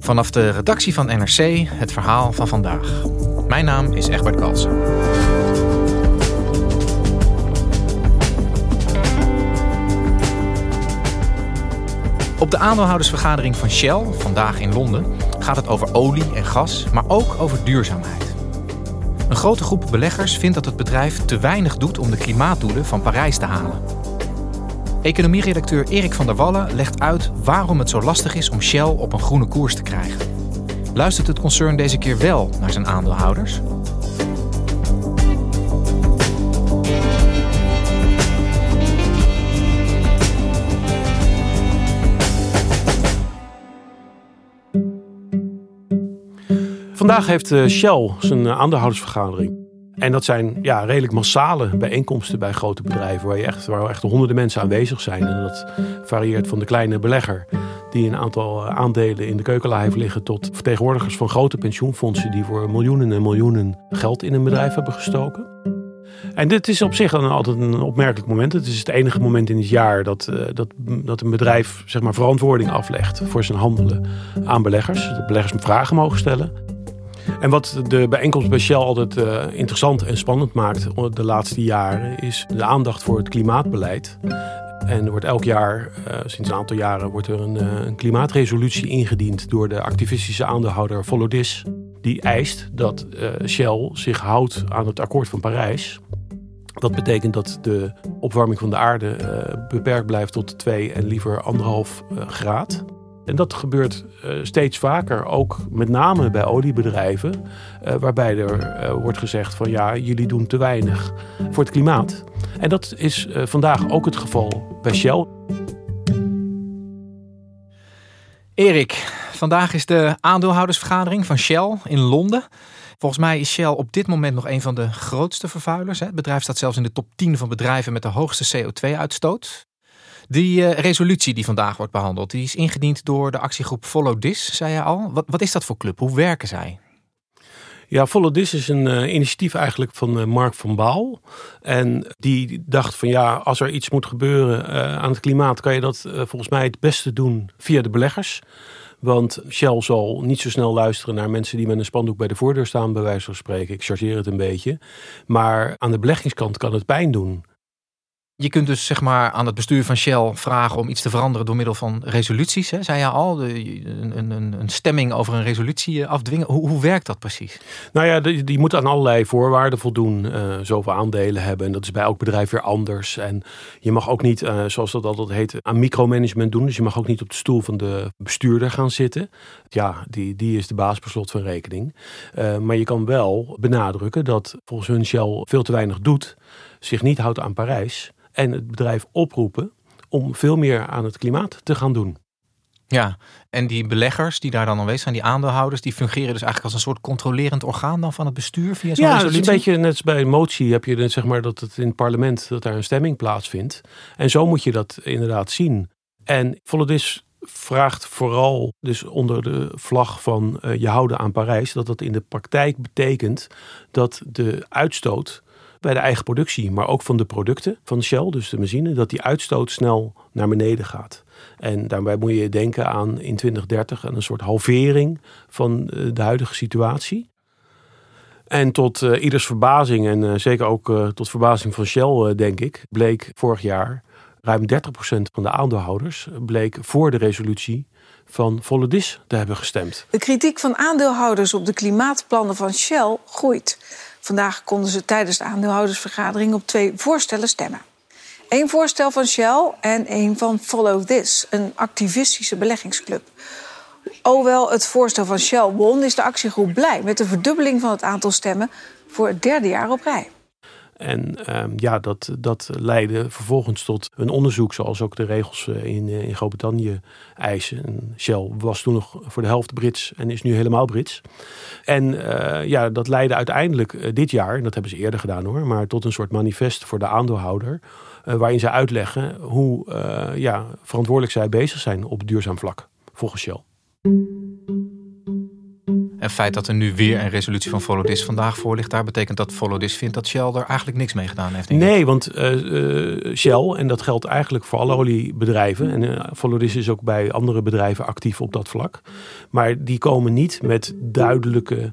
Vanaf de redactie van NRC het verhaal van vandaag. Mijn naam is Egbert Kalsen. Op de aandeelhoudersvergadering van Shell, vandaag in Londen, gaat het over olie en gas, maar ook over duurzaamheid. Een grote groep beleggers vindt dat het bedrijf te weinig doet om de klimaatdoelen van Parijs te halen. Economieredacteur Erik van der Wallen legt uit waarom het zo lastig is om Shell op een groene koers te krijgen. Luistert het concern deze keer wel naar zijn aandeelhouders? Vandaag heeft eh, Shell zijn eh, aandeelhoudersvergadering. En dat zijn ja, redelijk massale bijeenkomsten bij grote bedrijven waar, je echt, waar echt honderden mensen aanwezig zijn. En dat varieert van de kleine belegger die een aantal eh, aandelen in de keukenla heeft liggen tot vertegenwoordigers van grote pensioenfondsen die voor miljoenen en miljoenen geld in een bedrijf hebben gestoken. En dit is op zich dan altijd een opmerkelijk moment. Het is het enige moment in het jaar dat, dat, dat een bedrijf zeg maar, verantwoording aflegt voor zijn handelen aan beleggers. Dat beleggers vragen mogen stellen. En wat de bijeenkomst bij Shell altijd uh, interessant en spannend maakt de laatste jaren, is de aandacht voor het klimaatbeleid. En er wordt elk jaar, uh, sinds een aantal jaren, wordt er een, uh, een, klimaatresolutie ingediend door de activistische aandeelhouder Volodis. Die eist dat Shell zich houdt aan het akkoord van Parijs. Dat betekent dat de opwarming van de aarde beperkt blijft tot 2 en liever anderhalf graad. En dat gebeurt uh, steeds vaker, ook met name bij oliebedrijven, uh, waarbij er uh, wordt gezegd van ja, jullie doen te weinig voor het klimaat. En dat is vandaag ook het geval bij Shell. Erik, vandaag is de aandeelhoudersvergadering van Shell in Londen. Volgens mij is Shell op dit moment nog een van de grootste vervuilers. Het bedrijf staat zelfs in de top 10 van bedrijven met de hoogste CO2-uitstoot. Die uh, resolutie die vandaag wordt behandeld, die is ingediend door de actiegroep Follow This, zei je al. Wat, wat is dat voor club? Hoe werken zij? Ja, Follow This is een uh, initiatief eigenlijk van uh, Mark van Baal. En die dacht van ja, als er iets moet gebeuren aan het klimaat, kan je dat volgens mij het beste doen via de beleggers. Want Shell zal niet zo snel luisteren naar mensen die met een spandoek bij de voordeur staan, bij wijze van spreken. Ik chargeer het een beetje. Maar aan de beleggingskant kan het pijn doen. Je kunt dus zeg maar aan het bestuur van Shell vragen om iets te veranderen door middel van resoluties. Hè? Zei je al, een, een, een, stemming over een resolutie eh, afdwingen. Hoe, hoe werkt dat precies? Nou ja, die, die moet aan allerlei voorwaarden voldoen. Uh, zoveel aandelen hebben. En dat is bij elk bedrijf weer anders. En je mag ook niet, uh, zoals dat altijd heet, aan micromanagement doen. Dus je mag ook niet op de stoel van de bestuurder gaan zitten. Ja, die, die is de baas per slot van rekening. Maar je kan wel benadrukken dat volgens hun Shell veel te weinig doet. Zich niet houdt aan Parijs en het bedrijf oproepen om veel meer aan het klimaat te gaan doen. Ja, en die beleggers die daar dan aanwezig zijn, die aandeelhouders, die fungeren dus eigenlijk als een soort controlerend orgaan dan van het bestuur via zo'n ja, resolutie? Ja, een beetje net als bij een motie heb je zeg maar dat het in het parlement dat daar een stemming plaatsvindt. En zo moet je dat inderdaad zien. En Volodis vraagt vooral dus onder de vlag van uh, je houden aan Parijs, dat dat in de praktijk betekent dat de uitstoot bij de eigen productie, maar ook van de producten van Shell, dus de machine, dat die uitstoot snel naar beneden gaat. En daarbij moet je denken aan in 2030 een soort halvering van eh, de huidige situatie. En tot uh, ieders verbazing, en uh, zeker ook tot verbazing van Shell, denk ik, bleek vorig jaar ruim 30% van de aandeelhouders bleek voor de resolutie van Volodis te hebben gestemd. De kritiek van aandeelhouders op de klimaatplannen van Shell groeit. Vandaag konden ze tijdens de aandeelhoudersvergadering op twee voorstellen stemmen. Eén voorstel van Shell en één van Follow This, een activistische beleggingsclub. Hoewel het voorstel van Shell won, is de actiegroep blij met de verdubbeling van het aantal stemmen voor het derde jaar op rij. En ehm, ja, dat, dat leidde vervolgens tot een onderzoek, zoals ook de regels eh, in, eh, in Groot-Brittannië eisen. En Shell was toen nog voor de helft Brits en is nu helemaal Brits. En eh, ja, dat leidde uiteindelijk dit jaar, en dat hebben ze eerder gedaan hoor, maar tot een soort manifest voor de aandeelhouder. waarin ze uitleggen hoe ja, verantwoordelijk zij bezig zijn op duurzaam vlak, volgens Shell. En het feit dat er nu weer een resolutie van Follow This vandaag voor ligt, daar betekent dat Follow This vindt dat Shell er eigenlijk niks mee gedaan heeft. Nee, want uh, Shell, en dat geldt eigenlijk voor alle oliebedrijven, en uh, Follow This is ook bij andere bedrijven actief op dat vlak, maar die komen niet met duidelijke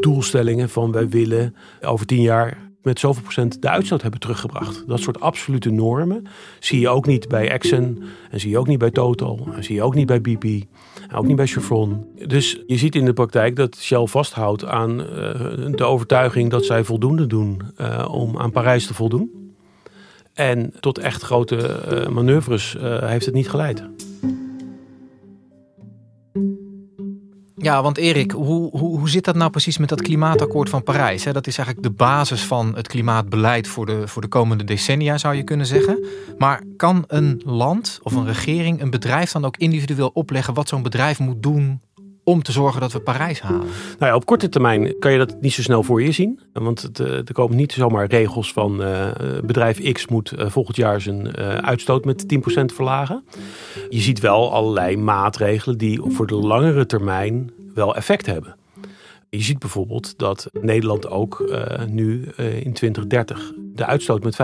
doelstellingen van wij willen over tien jaar met zoveel procent de uitstoot hebben teruggebracht. Dat soort absolute normen zie je ook niet bij Exxon en zie je ook niet bij Total en zie je ook niet bij BP ook niet bij Chevron. Dus je ziet in de praktijk dat Shell vasthoudt aan uh, de overtuiging dat zij voldoende doen uh, om aan Parijs te voldoen. En tot echt grote uh, manoeuvres heeft het niet geleid. Ja, want Erik, hoe, hoe, hoe zit dat nou precies met dat klimaatakkoord van Parijs? Dat is eigenlijk de basis van het klimaatbeleid voor de, voor de komende decennia, zou je kunnen zeggen. Maar kan een land of een regering, een bedrijf dan ook individueel opleggen wat zo'n bedrijf moet doen om te zorgen dat we Parijs halen? Nou ja, op korte termijn kan je dat niet zo snel voor je zien. Want het, eh, er komen niet zomaar regels van uh, bedrijf X moet uh, volgend jaar zijn uitstoot met 10% verlagen. Je ziet wel allerlei maatregelen die voor de langere termijn wel effect hebben. Je ziet bijvoorbeeld dat Nederland ook uh, nu uh, in 2030 de uitstoot met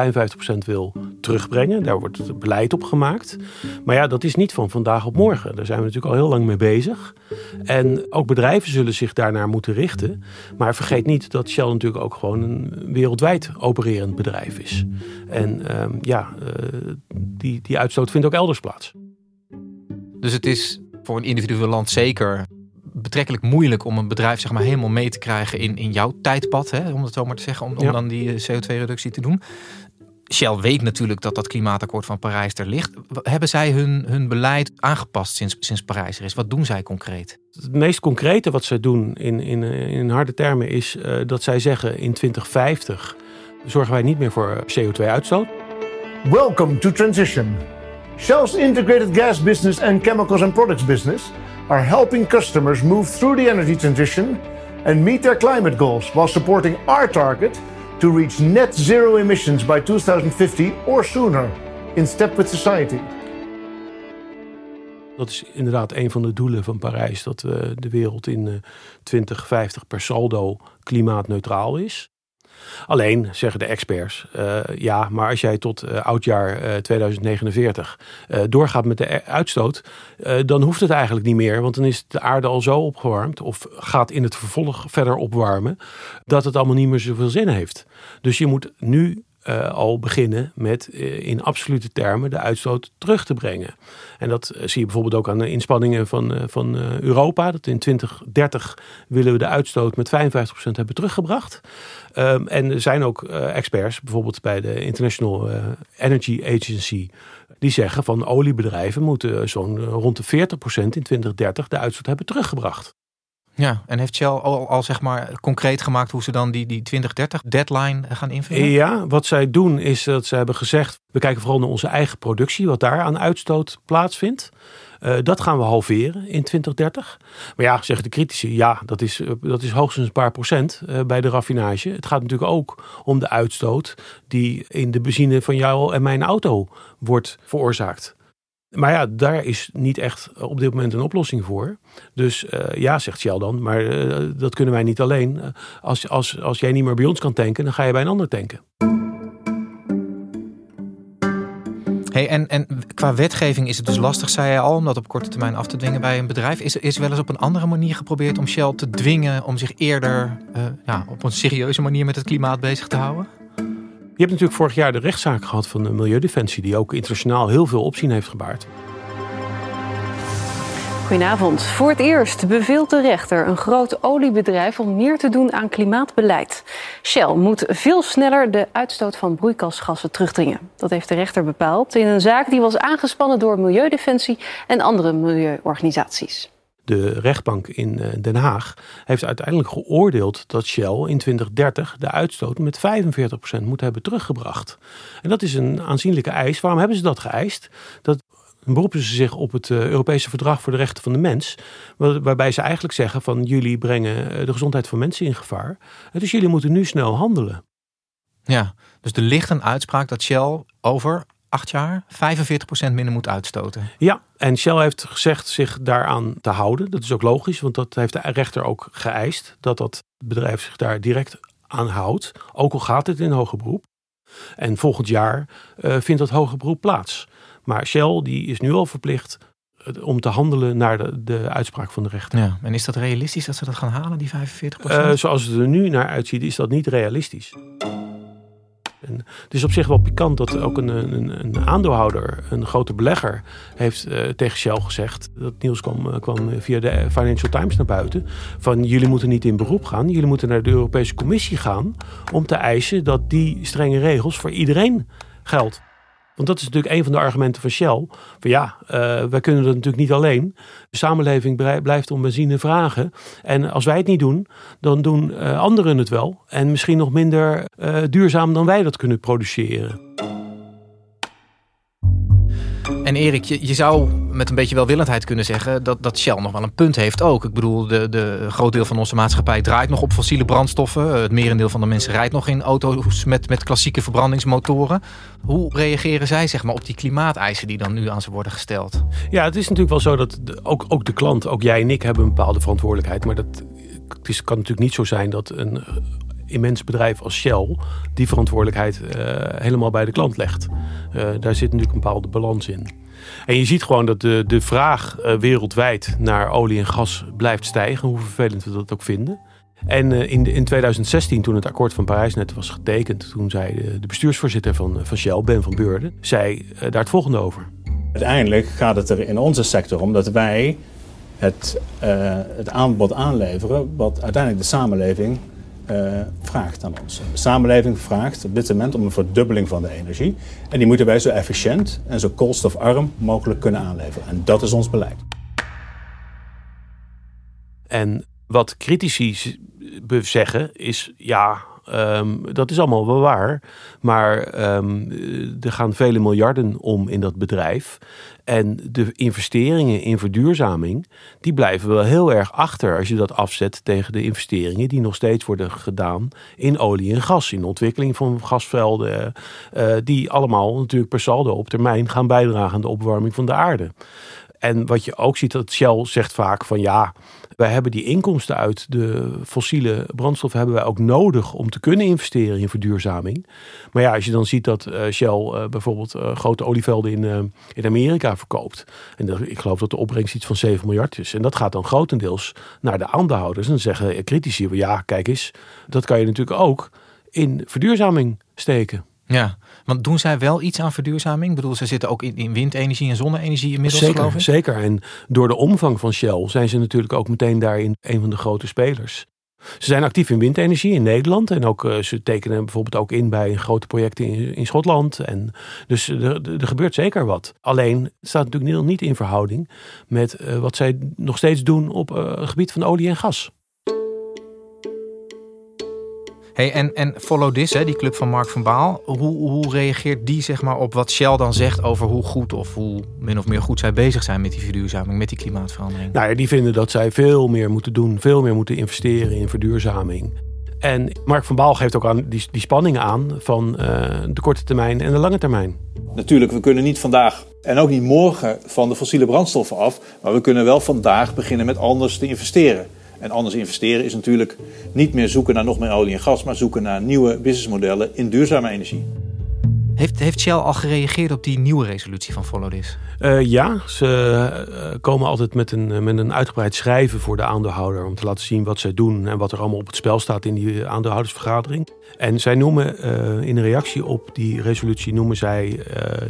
55% wil terugbrengen. Daar wordt beleid op gemaakt. Maar ja, dat is niet van vandaag op morgen. Daar zijn we natuurlijk al heel lang mee bezig. En ook bedrijven zullen zich daarnaar moeten richten. Maar vergeet niet dat Shell natuurlijk ook gewoon een wereldwijd opererend bedrijf is. En uh, ja, uh, die, die uitstoot vindt ook elders plaats. Dus het is voor een individueel land zeker betrekkelijk moeilijk om een bedrijf zeg maar, helemaal mee te krijgen in, in jouw tijdpad, hè, om het zo maar te zeggen, om, om dan die eh, CO2-reductie te doen. Shell weet natuurlijk dat dat klimaatakkoord van Parijs er ligt. Hebben zij hun, hun beleid aangepast sinds, sinds Parijs er is? Wat doen zij concreet? Het meest concrete wat zij doen in, in, in harde termen is uh, dat zij zeggen in 2050 zorgen wij niet meer voor CO2-uitstoot. Welcome to Transition. Shell's integrated gas business and chemicals and products business are helping customers move through the energy transition and meet their climate goals while supporting our target to reach net zero emissions by 2050 or sooner, in step with society. Dat is inderdaad een van de doelen van Parijs: dat we de wereld in 2050 eh, per saldo klimaatneutraal is. Alleen zeggen de experts, uh, ja, maar als jij tot uh, oudjaar uh, 2049 doorgaat met de uitstoot, dan hoeft het eigenlijk niet meer. Want dan is de aarde al zo opgewarmd, of gaat in het vervolg verder opwarmen, dat het allemaal niet meer zoveel zin heeft. Dus je moet nu uh, al beginnen met uh, in absolute termen de uitstoot terug te brengen. En dat uh, zie je bijvoorbeeld ook aan de inspanningen van, van Europa. Dat in 2030 willen we de uitstoot met 55% hebben teruggebracht. Um, en er zijn ook experts, bijvoorbeeld bij de International Energy Agency, die zeggen van oliebedrijven moeten zo'n rond de 40% in 2030 de uitstoot hebben teruggebracht. Ja, en heeft Shell al, zeg maar concreet gemaakt hoe ze dan die, die 2030 deadline gaan invullen? Ja, wat zij doen is dat ze hebben gezegd, we kijken vooral naar onze eigen productie, wat daar aan uitstoot plaatsvindt. Uh, dat gaan we halveren in 2030. Maar ja, zeggen de critici, ja, dat is, uh, dat is hoogstens een paar procent uh, bij de raffinage. Het gaat natuurlijk ook om de uitstoot die in de benzine van jou en mijn auto wordt veroorzaakt. Maar ja, daar is niet echt op dit moment een oplossing voor. Dus uh, ja, zegt Shell dan, maar uh, dat kunnen wij niet alleen. Als, als, als jij niet meer bij ons kan tanken, dan ga je bij een ander tanken. Hey, en, en qua wetgeving is het dus lastig, zei je al, om dat op korte termijn af te dwingen bij een bedrijf. Is er is wel eens op een andere manier geprobeerd om Shell te dwingen om zich eerder ja, op een serieuze manier met het klimaat bezig te houden? Je hebt natuurlijk vorig jaar de rechtszaak gehad van de Milieudefensie, die ook internationaal heel veel opzien heeft gebaard. Goedenavond. Voor het eerst beveelt de rechter een groot oliebedrijf om meer te doen aan klimaatbeleid. Shell moet veel sneller de uitstoot van broeikasgassen terugdringen. Dat heeft de rechter bepaald in een zaak die was aangespannen door Milieudefensie en andere milieuorganisaties. De rechtbank in eh, Den Haag heeft uiteindelijk geoordeeld dat Shell in 2030 de uitstoot met 45% moet hebben teruggebracht. En dat is een aanzienlijke eis. Waarom hebben ze dat geëist? Dat beroepen ze zich op het eh, Europese Verdrag voor de Rechten van de Mens. Waarbij ze eigenlijk zeggen van jullie brengen eh, de gezondheid van mensen in gevaar. Dus jullie moeten nu snel handelen. Ja, dus er ligt een uitspraak dat Shell over acht jaar 45% minder moet uitstoten. Ja, en Shell heeft gezegd zich daaraan te houden. Dat is ook logisch, want dat heeft de rechter ook geëist. Dat dat bedrijf zich daar direct aan houdt. Ook al gaat het in hoger beroep. En volgend jaar uh, vindt dat hoger beroep plaats. Maar Shell die is nu al verplicht eh, om te handelen naar de, de uitspraak van de rechter. Ja, en is dat realistisch dat ze dat gaan halen, die 45%? Uh, eh, zoals het er nu naar uitziet, is dat niet realistisch. En het is op zich wel pikant dat ook een, een, een aandeelhouder, een grote belegger, heeft uh, tegen Shell gezegd. Dat nieuws kwam, kwam via de Financial Times naar buiten. Van jullie moeten niet in beroep gaan. Jullie moeten naar de Europese Commissie gaan om te eisen dat die strenge regels voor iedereen geldt. Want dat is natuurlijk een van de argumenten van Shell. Van ja, uh, wij kunnen dat natuurlijk niet alleen. De samenleving blijft om benzine vragen. En als wij het niet doen, dan doen uh, anderen het wel. En misschien nog minder uh, duurzaam dan wij dat kunnen produceren. En Erik, je, je, zou met een beetje welwillendheid kunnen zeggen dat, dat Shell nog wel een punt heeft ook. Ik bedoel, de, de groot deel van onze maatschappij draait nog op fossiele brandstoffen. Het merendeel van de mensen rijdt nog in auto's met, met klassieke verbrandingsmotoren. Hoe reageren zij zeg maar, op die klimaateisen die dan nu aan ze worden gesteld? Ja, het is natuurlijk wel zo dat ook, ook de klant, ook jij en ik hebben een bepaalde verantwoordelijkheid. Maar dat, het is, kan natuurlijk niet zo zijn dat een immens bedrijf als Shell die verantwoordelijkheid uh, helemaal bij de klant legt. Uh, daar zit natuurlijk een bepaalde balans in. En je ziet gewoon dat de, de vraag uh, wereldwijd naar olie en gas blijft stijgen, hoe vervelend we dat ook vinden. En in, in 2016, toen het akkoord van Parijs net was getekend, toen zei de, de bestuursvoorzitter van, van Shell, Ben van Beurden, zei daar het volgende over. Uiteindelijk gaat het er in onze sector om dat wij het, het aanbod aanleveren wat uiteindelijk de samenleving uh, vraagt aan ons. De samenleving vraagt op dit moment om een verdubbeling van de energie. En die moeten wij zo efficiënt en zo koolstofarm mogelijk kunnen aanleveren. En dat is ons beleid. En wat critici zeggen is, ja, um, dat is allemaal wel waar. Maar um, er gaan vele miljarden om in dat bedrijf. En de investeringen in verduurzaming, die blijven wel heel erg achter als je dat afzet tegen de investeringen die nog steeds worden gedaan in olie en gas, in ontwikkeling van gasvelden, uh, die allemaal natuurlijk per saldo op termijn gaan bijdragen aan de opwarming van de aarde. En wat je ook ziet, dat Shell zegt vaak van ja, wij hebben die inkomsten uit de fossiele brandstoffen hebben wij ook nodig om te kunnen investeren in verduurzaming. Maar ja, als je dan ziet dat uh, Shell uh, bijvoorbeeld uh, grote olievelden in, in Amerika verkoopt. En ik geloof dat de opbrengst iets van 7 miljard is. En dat gaat dan grotendeels naar de aandeelhouders. En dan zeggen critici, ja, kijk eens, dat kan je natuurlijk ook in verduurzaming steken. Ja, want doen zij wel iets aan verduurzaming? Ik bedoel, ze zitten ook in, in windenergie en zonne-energie inmiddels, zeker, geloof ik? Zeker, en door de omvang van Shell zijn ze natuurlijk ook meteen daarin een van de grote spelers. Ze zijn actief in windenergie in Nederland. En ook, uh, ze tekenen bijvoorbeeld ook in bij grote projecten in, in Schotland. En dus er, er, gebeurt zeker wat. Alleen staat natuurlijk niet in verhouding met uh, wat zij nog steeds doen op uh, het gebied van olie en gas. Hey, en, en Follow This, hè, die club van Mark van Baal, hoe, hoe reageert die zeg maar, op wat Shell dan zegt over hoe goed of hoe min of meer goed zij bezig zijn met die verduurzaming, met die klimaatverandering? Nou ja, die vinden dat zij veel meer moeten doen, veel meer moeten investeren in verduurzaming. En Mark van Baal geeft ook aan die, die spanning aan van uh, de korte termijn en de lange termijn. Natuurlijk, we kunnen niet vandaag en ook niet morgen van de fossiele brandstoffen af, maar we kunnen wel vandaag beginnen met anders te investeren. En anders investeren is natuurlijk niet meer zoeken naar nog meer olie en gas, maar zoeken naar nieuwe businessmodellen in duurzame energie. Heeft, heeft Shell al gereageerd op die nieuwe resolutie van Follow This? Uh, ja, ze uh, komen altijd met een, met een uitgebreid schrijven voor de aandeelhouder. Om te laten zien wat zij doen en wat er allemaal op het spel staat in die aandeelhoudersvergadering. En zij noemen uh, in reactie op die resolutie noemen zij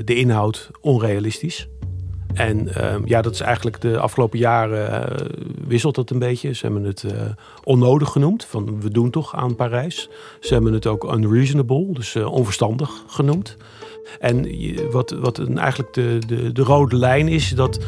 de inhoud onrealistisch. En uh, ja, dat is eigenlijk de afgelopen jaren uh, wisselt dat een beetje. Ze hebben het uh, onnodig genoemd, van we doen toch aan Parijs. Ze hebben het ook unreasonable, dus eh, onverstandig genoemd. En wat, wat eigenlijk de, de, de rode lijn is, dat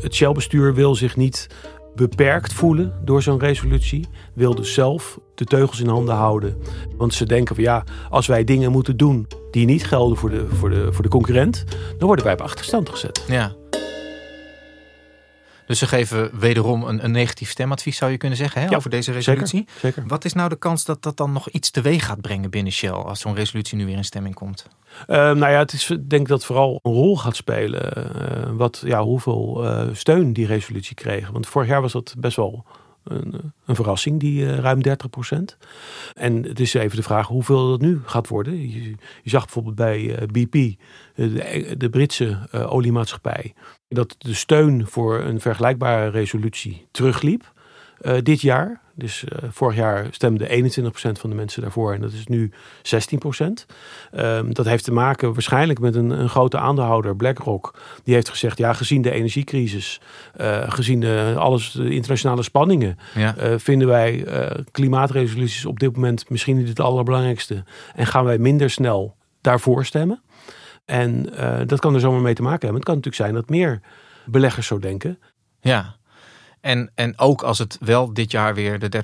het Shell-bestuur wil zich niet beperkt voelen door zo'n resolutie. Wilden zelf de teugels in handen houden. Want ze denken van ja, als wij dingen moeten doen die niet gelden voor de, voor de, voor de concurrent, dan worden wij op achterstand gezet. Ja. Dus ze geven wederom een, een negatief stemadvies, zou je kunnen zeggen, hè, Ja, over deze resolutie. Zeker, zeker. Wat is nou de kans dat dat dan nog iets teweeg gaat brengen binnen Shell als zo'n resolutie nu weer in stemming komt? Eh, nou ja, het is ik denk dat vooral een rol gaat spelen. eh, wat, ja, hoeveel eh, steun die resolutie kreeg. Want vorig jaar was dat best wel een, een verrassing, die eh, ruim 30 procent. En het is even de vraag hoeveel dat nu gaat worden. Je, je zag bijvoorbeeld bij BP, de, de Britse oliemaatschappij, dat de steun voor een vergelijkbare resolutie terugliep. eh, dit jaar. Dus eh, vorig jaar stemde 21% van de mensen daarvoor en dat is nu 16%. Ehm, dat heeft te maken waarschijnlijk met een, een grote aandeelhouder, BlackRock. Die heeft gezegd, ja, gezien de energiecrisis, eh, gezien de, alles, de internationale spanningen, Ja. vinden wij klimaatresoluties op dit moment misschien niet het allerbelangrijkste. En gaan wij minder snel daarvoor stemmen. En eh, dat kan er zomaar mee te maken hebben. Het kan natuurlijk zijn dat meer beleggers zo denken. Ja. En, en ook als het wel dit jaar weer de 30%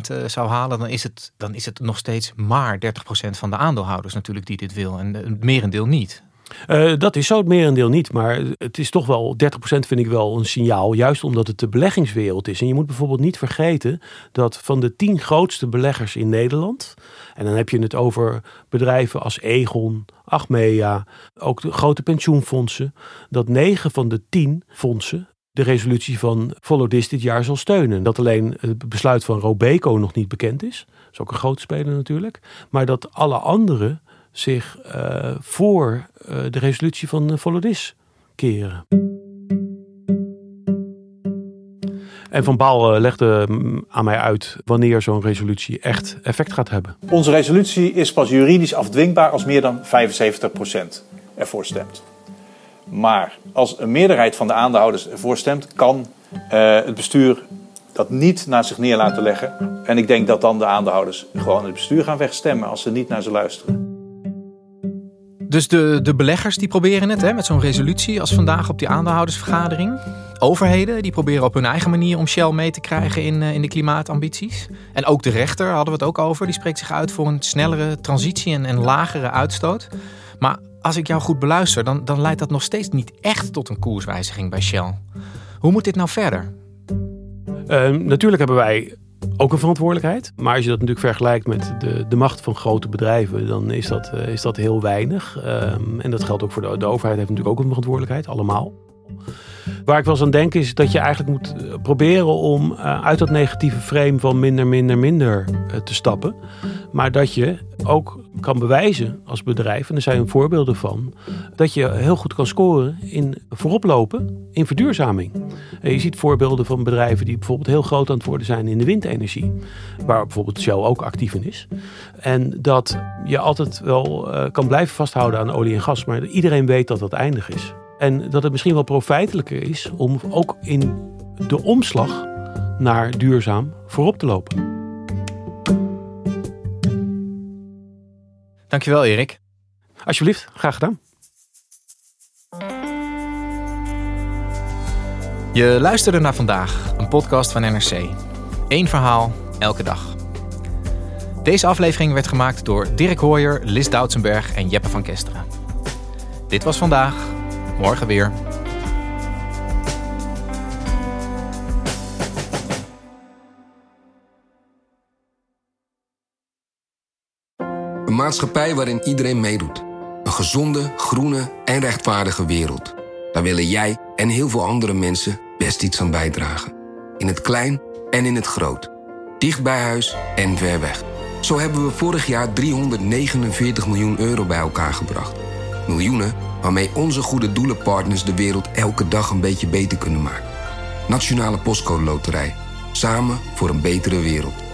eh, zou halen, dan is, het, dan is het nog steeds maar 30% van de aandeelhouders natuurlijk die dit wil. En het merendeel niet. Eh, dat is zo het merendeel niet, maar het is toch wel 30% vind ik wel een signaal, juist omdat het de beleggingswereld is. En je moet bijvoorbeeld niet vergeten dat van de 10 grootste beleggers in Nederland, en dan heb je het over bedrijven als Egon, Achmea, ook de grote pensioenfondsen, dat 9 van de 10 fondsen de resolutie van Follow dit jaar zal steunen. Dat alleen het besluit van Robeco nog niet bekend is. Dat is ook een grote speler natuurlijk. Maar dat alle anderen zich eh, voor eh, de resolutie van Follow This keren. En Van Baal legde mm, aan mij uit wanneer zo'n resolutie echt effect gaat hebben. Onze resolutie is pas juridisch afdwingbaar als meer dan 75% ervoor stemt. Maar als een meerderheid van de aandeelhouders ervoor stemt, kan het bestuur dat niet naar zich neer laten leggen. En ik denk dat dan de aandeelhouders gewoon het bestuur gaan wegstemmen als ze niet naar ze luisteren. Dus de, de beleggers die proberen het hè, met zo'n resolutie als vandaag op die aandeelhoudersvergadering. Overheden die proberen op hun eigen manier om Shell mee te krijgen in, in de klimaatambities. En ook de rechter hadden we het ook over. Die spreekt zich uit voor een snellere transitie en, en lagere uitstoot. Maar als ik jou goed beluister, dan, dan leidt dat nog steeds niet echt tot een koerswijziging bij Shell. Hoe moet dit nou verder? Uh, natuurlijk hebben wij ook een verantwoordelijkheid. Maar als je dat natuurlijk vergelijkt met de, de macht van grote bedrijven, dan is dat, uh, is dat heel weinig. Um, en dat geldt ook voor de, de overheid, heeft natuurlijk ook een verantwoordelijkheid, allemaal. Waar ik wel eens aan denk is dat je eigenlijk moet eh, proberen om uh, uit dat negatieve frame van minder, minder, minder uh, te stappen. Maar dat je ook kan bewijzen als bedrijf, en er zijn voorbeelden van, dat je heel goed kan scoren in vooroplopen in verduurzaming. En je ziet voorbeelden van bedrijven die bijvoorbeeld heel groot aan het worden zijn in de windenergie, waar bijvoorbeeld Shell ook actief in is. En dat je altijd wel kan blijven vasthouden aan olie en gas, maar iedereen weet dat dat eindig is. En dat het misschien wel profijtelijker is om ook in de omslag naar duurzaam voorop te lopen. Dankjewel, Erik. Alsjeblieft, graag gedaan. Je luisterde naar vandaag, een podcast van NRC. Eén verhaal, elke dag. Deze aflevering werd gemaakt door Dirk Hooyer, Lis Doutsenberg en Jeppe van Kesteren. Dit was vandaag, morgen weer. Een maatschappij waarin iedereen meedoet. Een gezonde, groene en rechtvaardige wereld. Daar willen jij en heel veel andere mensen best iets aan bijdragen. In het klein en in het groot. Dicht bij huis en ver weg. Zo hebben we vorig jaar 349 miljoen euro bij elkaar gebracht. Miljoenen waarmee onze goede doelenpartners de wereld elke dag een beetje beter kunnen maken. Nationale Postcode Loterij. Samen voor een betere wereld.